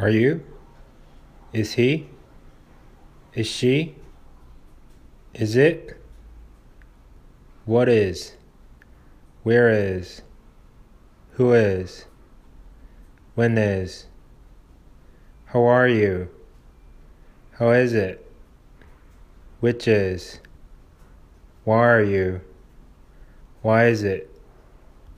Are you? Is he? Is she? Is it? What is? Where is? Who is? When is? How are you? How is it? Which is? Why are you? Why is it?